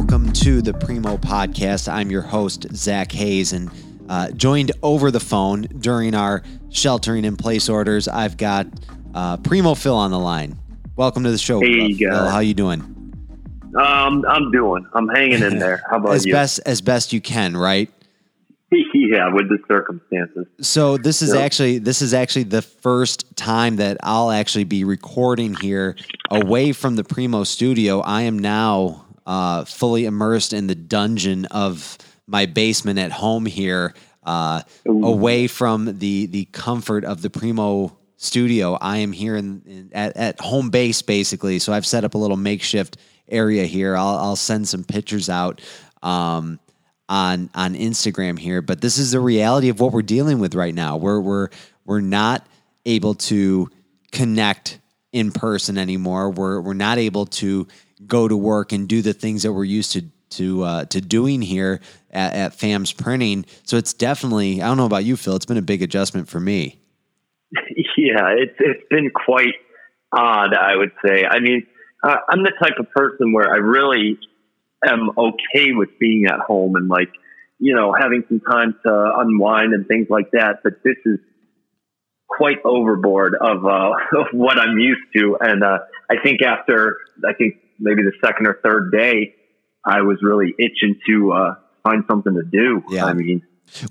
welcome to the Preemo Podcast. I'm your host, Zack Hayes, and uh, joined over the phone during our sheltering in place orders, I've got uh, Preemo Phil on the line. Welcome to the show. Hey, Phil. How you doing? Um, I'm doing. I'm hanging in there. How about as you? best as best you can, right? yeah, with the circumstances. So this is Yeah. actually this is actually the first time that I'll actually be recording here away from the Preemo studio. I am now uh, fully immersed in the dungeon of my basement at home here, uh, away from the the comfort of the Preemo studio. I am here in, in at, at home base basically. So I've set up a little makeshift area here. I'll, I'll send some pictures out. Um, on on Instagram here, but this is the reality of what we're dealing with right now. We're we're we're not able to connect in person anymore. We're we're not able to go to work and do the things that we're used to to uh, to doing here at, at FAMS Printing. So it's definitely I don't know about you, Phil. It's been a big adjustment for me. Yeah, it's it's been quite odd. I would say. I mean, uh, I'm the type of person where I really am okay with being at home and like you know having some time to unwind and things like that. But this is quite overboard of uh, of what I'm used to, and uh, I think after I think maybe the second or third day, I was really itching to uh, find something to do. Yeah. I mean.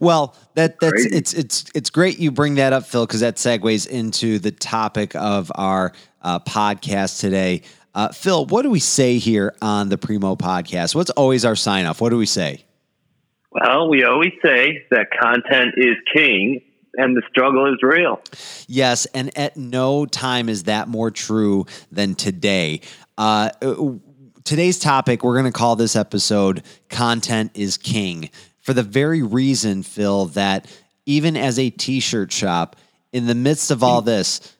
Well, that that's Crazy. it's it's it's great you bring that up, Phil, because that segues into the topic of our uh, podcast today. Uh, Phil, what do we say here on the Preemo podcast? What's always our sign off? What do we say? Well, we always say that content is king and the struggle is real. Yes, and at no time is that more true than today. Uh, today's topic, we're going to call this episode Content is King for the very reason, Phil, that even as a t shirt shop, in the midst of all this,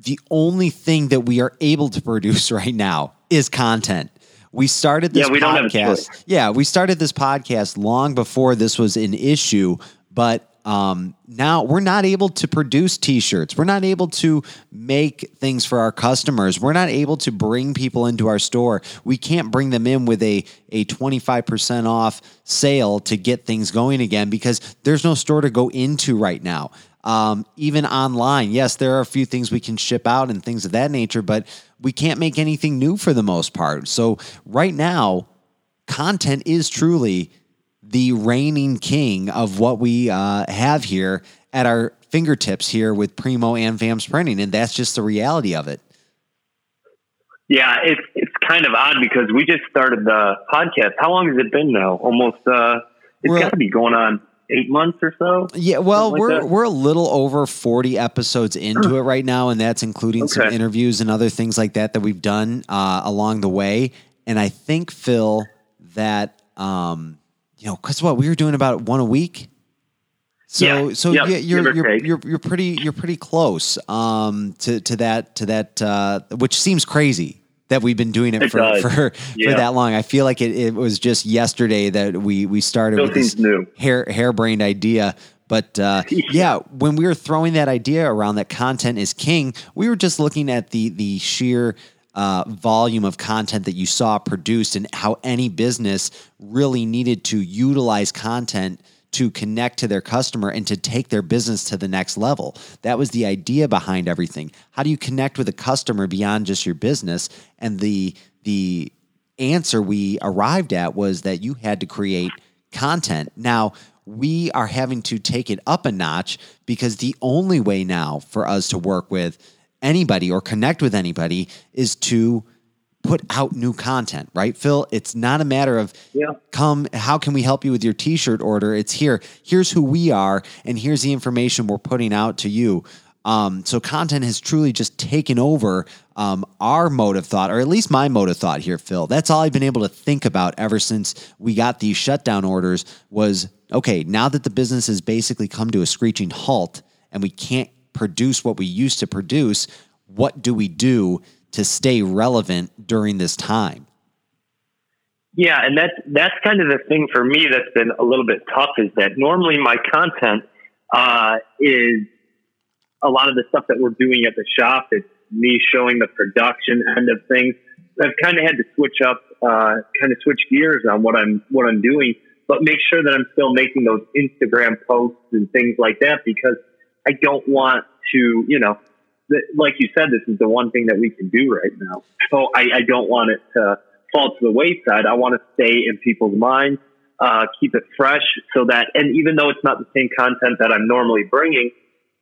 the only thing that we are able to produce right now is content. We started this Yeah, we don't have a podcast. Yeah, we started this podcast long before this was an issue, but um, now we're not able to produce t-shirts. We're not able to make things for our customers. We're not able to bring people into our store. We can't bring them in with a a 25% off sale to get things going again because there's no store to go into right now. Um, even online, yes, there are a few things we can ship out and things of that nature, but we can't make anything new for the most part. So right now, content is truly the reigning king of what we uh, have here at our fingertips here with Preemo and FAMS Printing, and that's just the reality of it. Yeah, it's it's kind of odd because we just started the podcast. How long has it been now? Almost uh it's got to be going on 8 months or so. Yeah, well, like we're that. we're a little over forty episodes into it right now, and that's including some interviews and other things like that that we've done uh, along the way. And I think Phil that um, you know, because what we were doing about one a week. So Yeah, so yep, yeah, you're or you're, you're you're pretty you're pretty close um, to to that to that uh, which seems crazy that we've been doing it, It for, does. for for that long. I feel like it, it was just yesterday that we we started Still with this new. hair harebrained idea. But uh, yeah, when we were throwing that idea around that content is king, we were just looking at the the sheer uh, volume of content that you saw produced and how any business really needed to utilize content to connect to their customer and to take their business to the next level. That was the idea behind everything. How do you connect with a customer beyond just your business? And the the answer we arrived at was that you had to create content. Now, we are having to take it up a notch because the only way now for us to work with anybody or connect with anybody is to put out new content, right, Phil? It's not a matter of Yeah. come, how can we help you with your t shirt order? It's here, here's who we are, and here's the information we're putting out to you. Um, so content has truly just taken over um, our mode of thought, or at least my mode of thought here, Phil. That's all I've been able to think about ever since we got these shutdown orders. Was okay. Now that the business has basically come to a screeching halt, and we can't produce what we used to produce, what do we do to stay relevant during this time? Yeah, and that's that's kind of the thing for me that's been a little bit tough is that normally my content uh, is a lot of the stuff that we're doing at the shop. It's me showing the production end of things. I've kind of had to switch up, uh, kind of switch gears on what I'm what I'm doing, but make sure that I'm still making those Instagram posts and things like that because I don't want to, you know, like you said, this is the one thing that we can do right now. So I, I don't want it to fall to the wayside. I want to stay in people's minds, uh, keep it fresh so that, and even though it's not the same content that I'm normally bringing,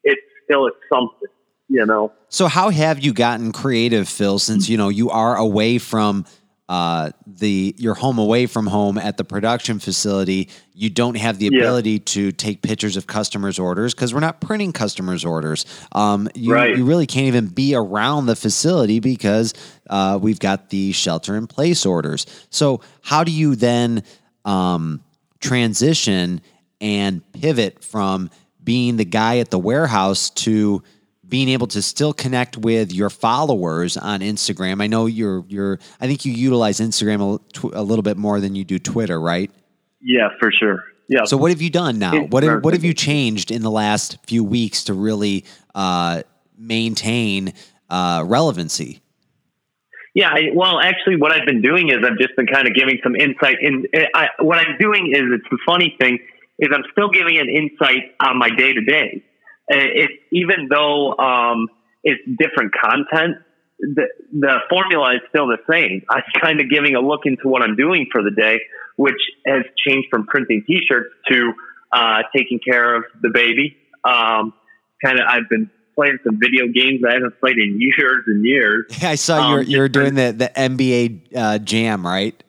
it still is something, you know? So how have you gotten creative, Phil, since, you know, you are away from uh, the your home away from home at the production facility, you don't have the ability yeah. to take pictures of customers' orders because we're not printing customers' orders. Um, you, right. you really can't even be around the facility because uh, we've got the shelter in place orders. So how do you then um, transition and pivot from being the guy at the warehouse to being able to still connect with your followers on Instagram. I know you're you're I think you utilize Instagram a, a little bit more than you do Twitter, right? Yeah, for sure. Yeah. So what have you done now? What have, what have you changed in the last few weeks to really uh, maintain uh, relevancy? Yeah, I, well, actually, what I've been doing is I've just been kind of giving some insight. And I, what I'm doing is it's the funny thing is I'm still giving an insight on my day to day. It's even though um, it's different content, the, the formula is still the same. I'm kind of giving a look into what I'm doing for the day, which has changed from printing T-shirts to uh, taking care of the baby. Um, kind of, I've been playing some video games I haven't played in years and years. Yeah, I saw you're um, you're doing the the NBA uh, Jam, right?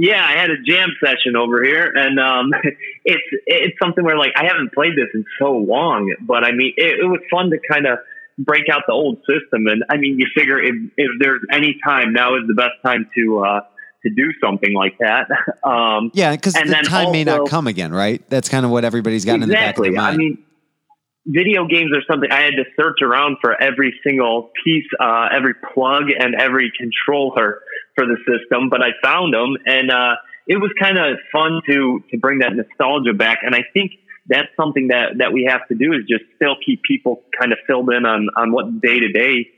Yeah, I had a jam session over here, and um, it's it's something where like I haven't played this in so long, but I mean it, it was fun to kind of break out the old system, and I mean you figure if if there's any time now is the best time to uh, to do something like that. Um, yeah, because the time also, may not come again, right? That's kind of what everybody's got exactly, in the back of their mind. I mean, video games are something I had to search around for every single piece, uh, every plug, and every controller for the system, but I found them, and uh, it was kind of fun to to bring that nostalgia back. And I think that's something that that we have to do is just still keep people kind of filled in on on what day to day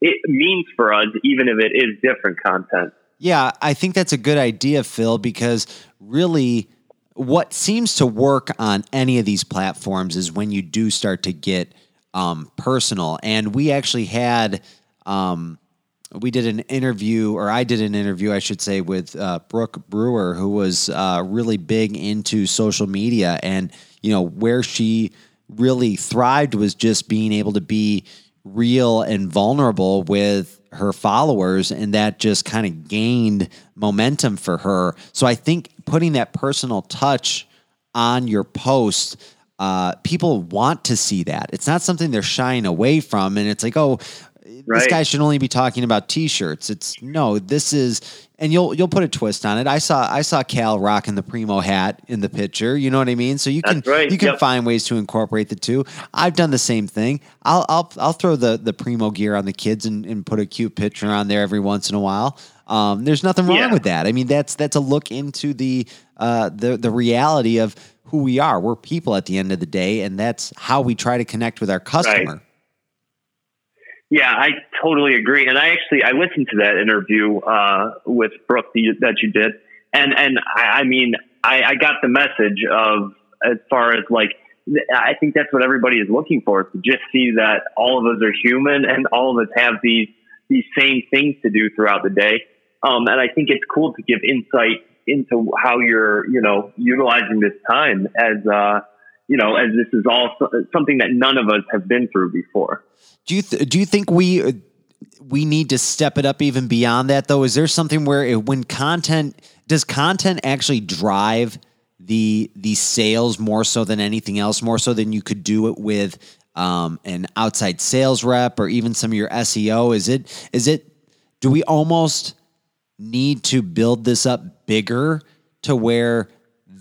it means for us, even if it is different content. Yeah, I think that's a good idea, Phil, because really what seems to work on any of these platforms is when you do start to get um, personal. And we actually had um, we did an interview, or I did an interview, I should say, with uh, Brooke Brewer, who was uh, really big into social media, and you know where she really thrived was just being able to be real and vulnerable with her followers, and that just kind of gained momentum for her. So I think putting that personal touch on your post. Uh, people want to see that. It's not something they're shying away from. And it's like, oh, right. this guy should only be talking about t-shirts. It's no, this is and you'll you'll put a twist on it. I saw I saw Cal rocking the Preemo hat in the picture. You know what I mean? So you can right. you can yep. find ways to incorporate the two. I've done the same thing. I'll I'll I'll throw the the Preemo gear on the kids and, and put a cute picture on there every once in a while. Um, there's nothing wrong yeah. with that. I mean, that's that's a look into the uh, the the reality of who we are. We're people at the end of the day, and that's how we try to connect with our customer. Right. Yeah, I totally agree. And I actually I listened to that interview uh, with Brooke that you did, and and I, I mean I, I got the message of as far as like I think that's what everybody is looking for to just see that all of us are human and all of us have these these same things to do throughout the day. Um, and I think it's cool to give insight into how you're you know utilizing this time as uh, you know as this is all something that none of us have been through before. Do you th- do you think we uh, we need to step it up even beyond that though? Is there something where it, when content does content actually drive the the sales more so than anything else, more so than you could do it with um, an outside sales rep or even some of your SEO? Is it is it do we almost need to build this up bigger to where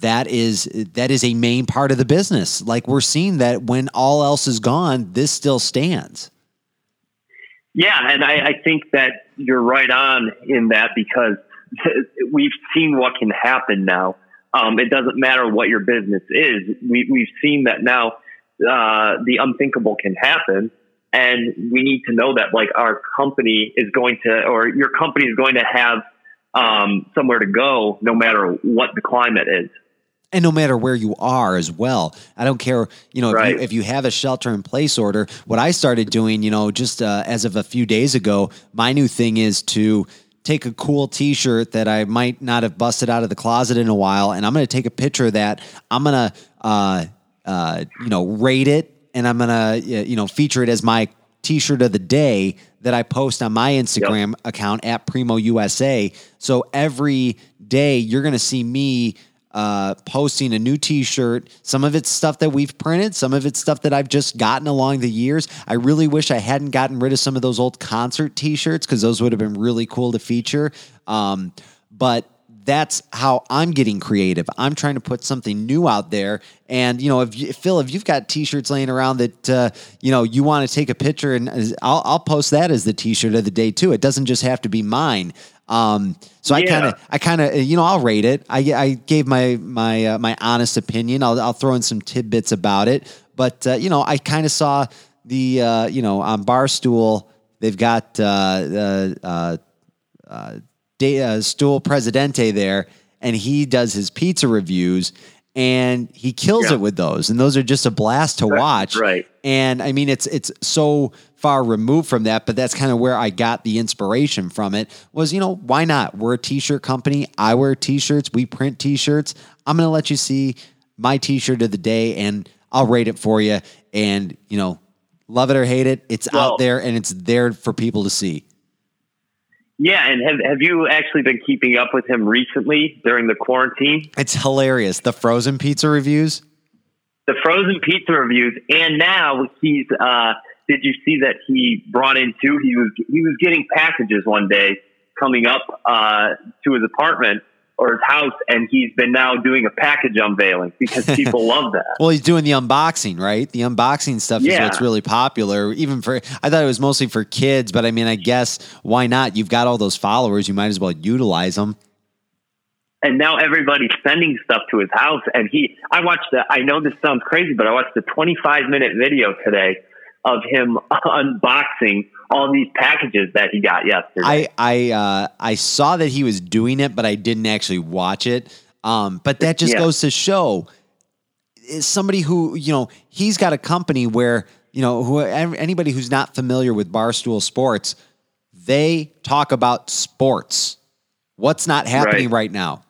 that is that is a main part of the business. Like we're seeing that when all else is gone, this still stands. Yeah, and I, I think that you're right on in that because we've seen what can happen now. Um, it doesn't matter what your business is. We, we've seen that now uh, the unthinkable can happen. and we need to know that like our company is going to, or your company is going to have um, somewhere to go, no matter what the climate is and no matter where you are as well. I don't care, you know, if, you, if you have a shelter in place order. What I started doing, you know, just uh, as of a few days ago, my new thing is to take a cool T-shirt that I might not have busted out of the closet in a while, and I'm going to take a picture of that. I'm going to, uh, uh, you know, rate it, and I'm going to, you know, feature it as my T-shirt of the day that I post on my Instagram account at Preemo USA. So every day you're going to see me uh, posting a new T-shirt. Some of it's stuff that we've printed. Some of it's stuff that I've just gotten along the years. I really wish I hadn't gotten rid of some of those old concert T-shirts because those would have been really cool to feature. Um, but that's how I'm getting creative. I'm trying to put something new out there. And you know, if you, Phil, if you've got T-shirts laying around that uh, you know you want to take a picture, and I'll, I'll post that as the T-shirt of the day too. It doesn't just have to be mine. Um, so I kind of, I kind of, you know, I'll rate it. I, I gave my my uh, my honest opinion. I'll I'll throw in some tidbits about it. But uh, you know, I kind of saw the uh, you know on Barstool they've got uh, uh, uh, De, uh, Stool Presidente there, and he does his pizza reviews, and he kills Yeah. it with those, and those are just a blast to watch. right. And I mean, it's it's so far removed from that, but that's kind of where I got the inspiration from. It was, you know, why not? We're a t-shirt company. I wear t-shirts. We print t-shirts. I'm gonna let you see my t-shirt of the day, and I'll rate it for you. And you know, love it or hate it, it's Well- out there, and it's there for people to see. Yeah, and have have you actually been keeping up with him recently during the quarantine? It's hilarious. The frozen pizza reviews. The frozen pizza reviews, and now he's. Uh, did you see that he brought in too? He was he was getting packages one day coming up uh, to his apartment or his house, and he's been now doing a package unveiling because people love that. Well, he's doing the unboxing, right? The unboxing stuff is what's really popular. Even for, I thought it was mostly for kids, but I mean, I guess why not? You've got all those followers, you might as well utilize them. And now everybody's sending stuff to his house. And he, I watched the, I know this sounds crazy, but I watched the 25 minute video today of him unboxing all these packages that he got yesterday. I, I, uh, I saw that he was doing it, but I didn't actually watch it. Um, but that just Yeah. goes to show is somebody who you know he's got a company where you know who anybody who's not familiar with Barstool Sports, they talk about sports. What's not happening Right. right now?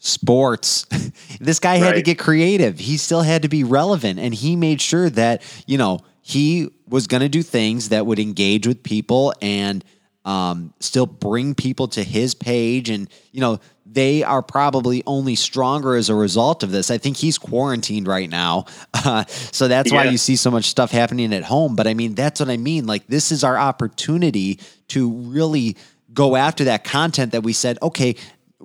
Sports. this guy had to get creative. He still had to be relevant, and he made sure that you know he was going to do things that would engage with people and um, still bring people to his page. And you know they are probably only stronger as a result of this. I think he's quarantined right now, uh, so that's why you see so much stuff happening at home. But I mean, that's what I mean. Like this is our opportunity to really go after that content that we said, okay,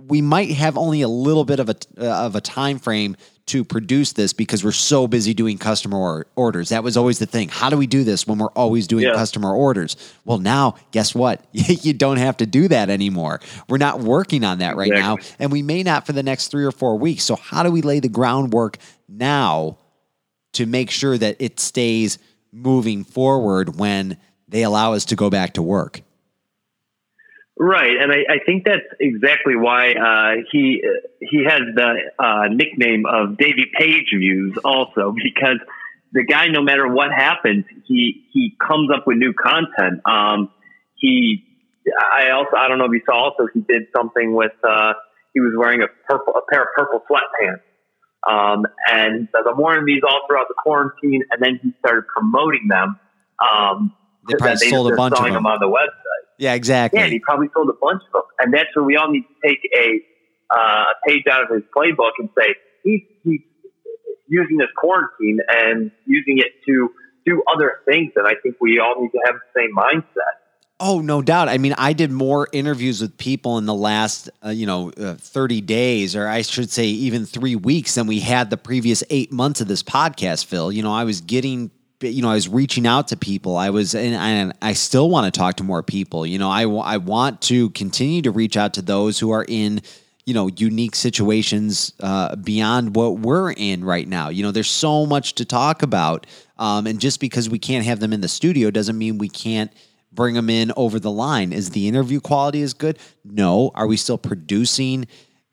we might have only a little bit of a uh, of a time frame to produce this because we're so busy doing customer or- orders. That was always the thing. How do we do this when we're always doing Yeah. customer orders? Well, now guess what? you don't have to do that anymore. We're not working on that right now, and we may not for the next 3 or 4 weeks. So how do we lay the groundwork now to make sure that it stays moving forward when they allow us to go back to work? Right, and I, I think that's exactly why uh, he he has the uh, nickname of Davy Page views also because the guy, no matter what happens, he he comes up with new content. Um, he, I also I don't know if you saw also he did something with uh, he was wearing a purple a pair of purple sweatpants. Um, and so the wearing these all throughout the quarantine, and then he started promoting them. Um, They probably that sold a bunch of selling them. on the website. Yeah, exactly. Yeah, and he probably sold a bunch of them. And that's where we all need to take a uh, page out of his playbook and say, he's, he's using this quarantine and using it to do other things. And I think we all need to have the same mindset. Oh, no doubt. I mean, I did more interviews with people in the last, uh, you know, uh, 30 days, or I should say even three weeks than we had the previous eight months of this podcast, Phil. You know, I was getting, you know, I was reaching out to people. I was, and, and I still want to talk to more people. You know, I, I want to continue to reach out to those who are in, you know unique situations uh, beyond what we're in right now. You know, there's so much to talk about, um, and just because we can't have them in the studio doesn't mean we can't bring them in over the line. Is the interview quality is good? No. Are we still producing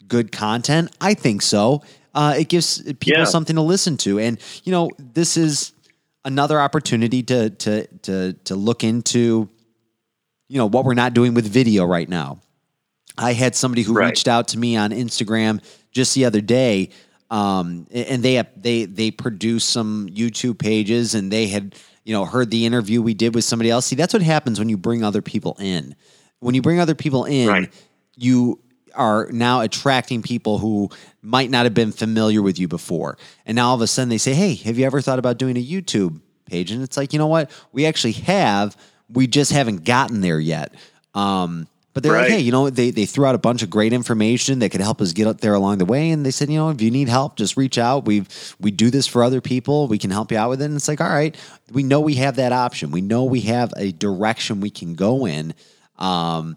good content? I think so. Uh, it gives people yeah. something to listen to, and you know, this is another opportunity to to to to look into you know what we're not doing with video right now. I had somebody who right. reached out to me on Instagram just the other day, um, and they they they produced some YouTube pages, and they had you know heard the interview we did with somebody else. See, that's what happens when you bring other people in. When you bring other people in, right. you are now attracting people who might not have been familiar with you before. And now all of a sudden they say, Hey, have you ever thought about doing a YouTube page? And it's like, you know what? We actually have, we just haven't gotten there yet. Um, but they're right. like, hey, you know, they, they threw out a bunch of great information that could help us get up there along the way. And they said, you know, if you need help, just reach out. We've we do this for other people. We can help you out with it. And it's like, all right, we know we have that option. We know we have a direction we can go in. Um,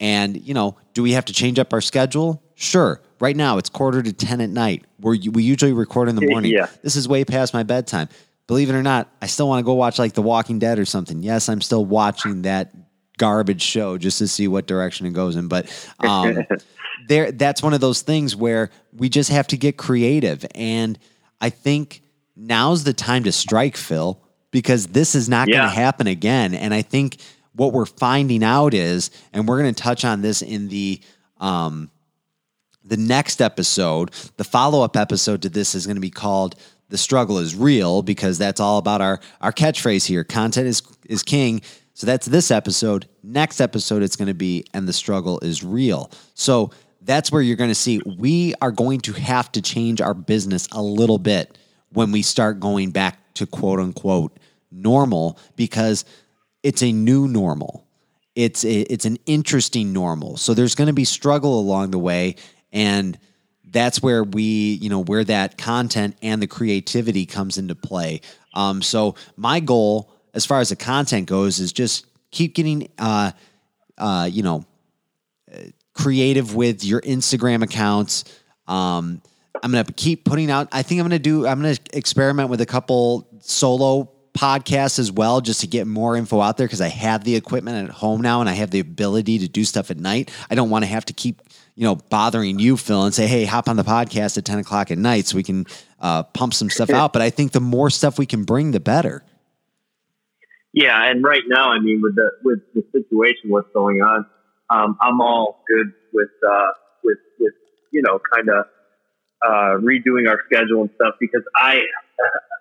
and, you know, do we have to change up our schedule? Sure. Right now, it's quarter to 10 at night. we we usually record in the morning. Yeah. This is way past my bedtime. Believe it or not, I still want to go watch like The Walking Dead or something. Yes, I'm still watching that garbage show just to see what direction it goes in. But um, there, that's one of those things where we just have to get creative. And I think now's the time to strike, Phil, because this is not yeah. going to happen again. And I think what we're finding out is, and we're going to touch on this in the um, the next episode. The follow up episode to this is going to be called "The Struggle Is Real" because that's all about our our catchphrase here. Content is is king. So that's this episode. Next episode, it's going to be "And the Struggle Is Real." So that's where you're going to see we are going to have to change our business a little bit when we start going back to quote unquote normal because it's a new normal. It's a, it's an interesting normal. So there's going to be struggle along the way and that's where we, you know, where that content and the creativity comes into play. Um, so my goal as far as the content goes is just keep getting uh, uh, you know, creative with your Instagram accounts. Um, I'm going to keep putting out I think I'm going to do I'm going to experiment with a couple solo podcast as well just to get more info out there because I have the equipment at home now and I have the ability to do stuff at night. I don't want to have to keep, you know, bothering you, Phil, and say, hey, hop on the podcast at 10 o'clock at night so we can uh, pump some stuff out. But I think the more stuff we can bring, the better. Yeah, and right now, I mean, with the with the situation, what's going on, um, I'm all good with uh, with with you know, kind of uh, redoing our schedule and stuff because I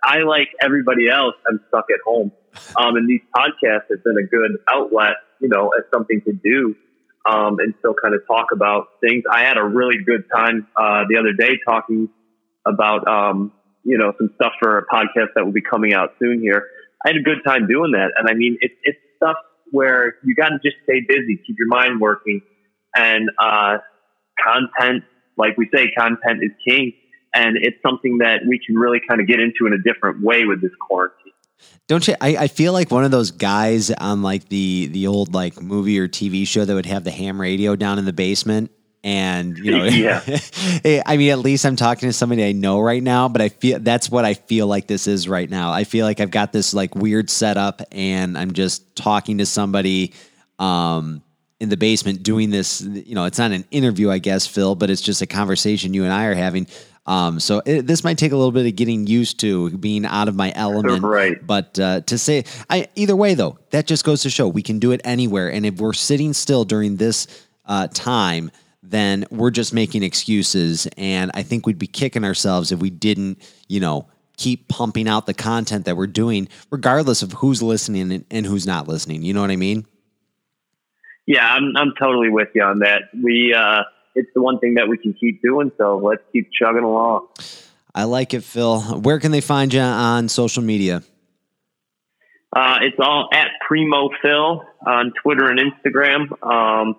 I, like everybody else, I'm stuck at home. Um, and these podcasts have been a good outlet, you know, as something to do um, and still kind of talk about things. I had a really good time uh, the other day talking about, um, you know, some stuff for a podcast that will be coming out soon here. I had a good time doing that. And I mean, it's, it's stuff where you got to just stay busy, keep your mind working, and uh, content, like we say, content is king and it's something that we can really kind of get into in a different way with this quarantine. Don't you? I, I feel like one of those guys on like the the old like movie or TV show that would have the ham radio down in the basement. And you know, yeah. I mean, at least I'm talking to somebody I know right now. But I feel that's what I feel like this is right now. I feel like I've got this like weird setup, and I'm just talking to somebody um, in the basement doing this. You know, it's not an interview, I guess, Phil, but it's just a conversation you and I are having. Um, so it, this might take a little bit of getting used to being out of my element. Right. But uh, to say, I either way though, that just goes to show we can do it anywhere. And if we're sitting still during this uh, time, then we're just making excuses. And I think we'd be kicking ourselves if we didn't, you know, keep pumping out the content that we're doing, regardless of who's listening and, and who's not listening. You know what I mean? Yeah, I'm I'm totally with you on that. We uh it's the one thing that we can keep doing. So let's keep chugging along. I like it, Phil. Where can they find you on social media? Uh, it's all at Preemo Phil on Twitter and Instagram. Um,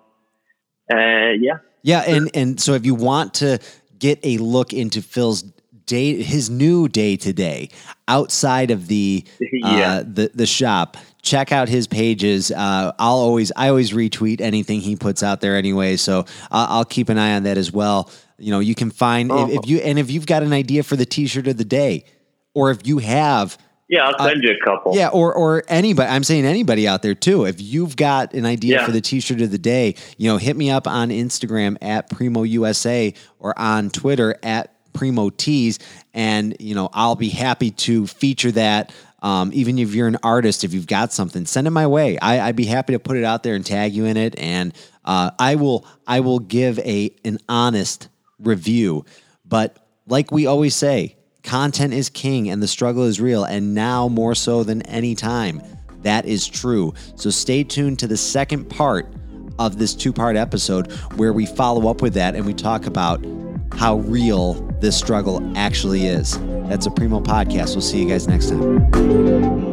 uh, yeah. Yeah, and and so if you want to get a look into Phil's day his new day to day outside of the Yeah. uh, the the shop. Check out his pages. Uh, I'll always I always retweet anything he puts out there anyway, so I'll, I'll keep an eye on that as well. You know, you can find if, if you and if you've got an idea for the T-shirt of the day, or if you have Yeah, I'll send you a couple. Uh, yeah, or or anybody. I'm saying anybody out there too. If you've got an idea Yeah. for the T-shirt of the day, you know, hit me up on Instagram at Preemo USA or on Twitter at Preemo Tees, and you know, I'll be happy to feature that. Um, even if you're an artist, if you've got something, send it my way. I, I'd be happy to put it out there and tag you in it, and uh, I will I will give a an honest review. But like we always say, content is king and the struggle is real, and now more so than any time. That is true. So stay tuned to the second part of this two part episode where we follow up with that and we talk about how real this struggle actually is. That's a Preemo podcast. We'll see you guys next time.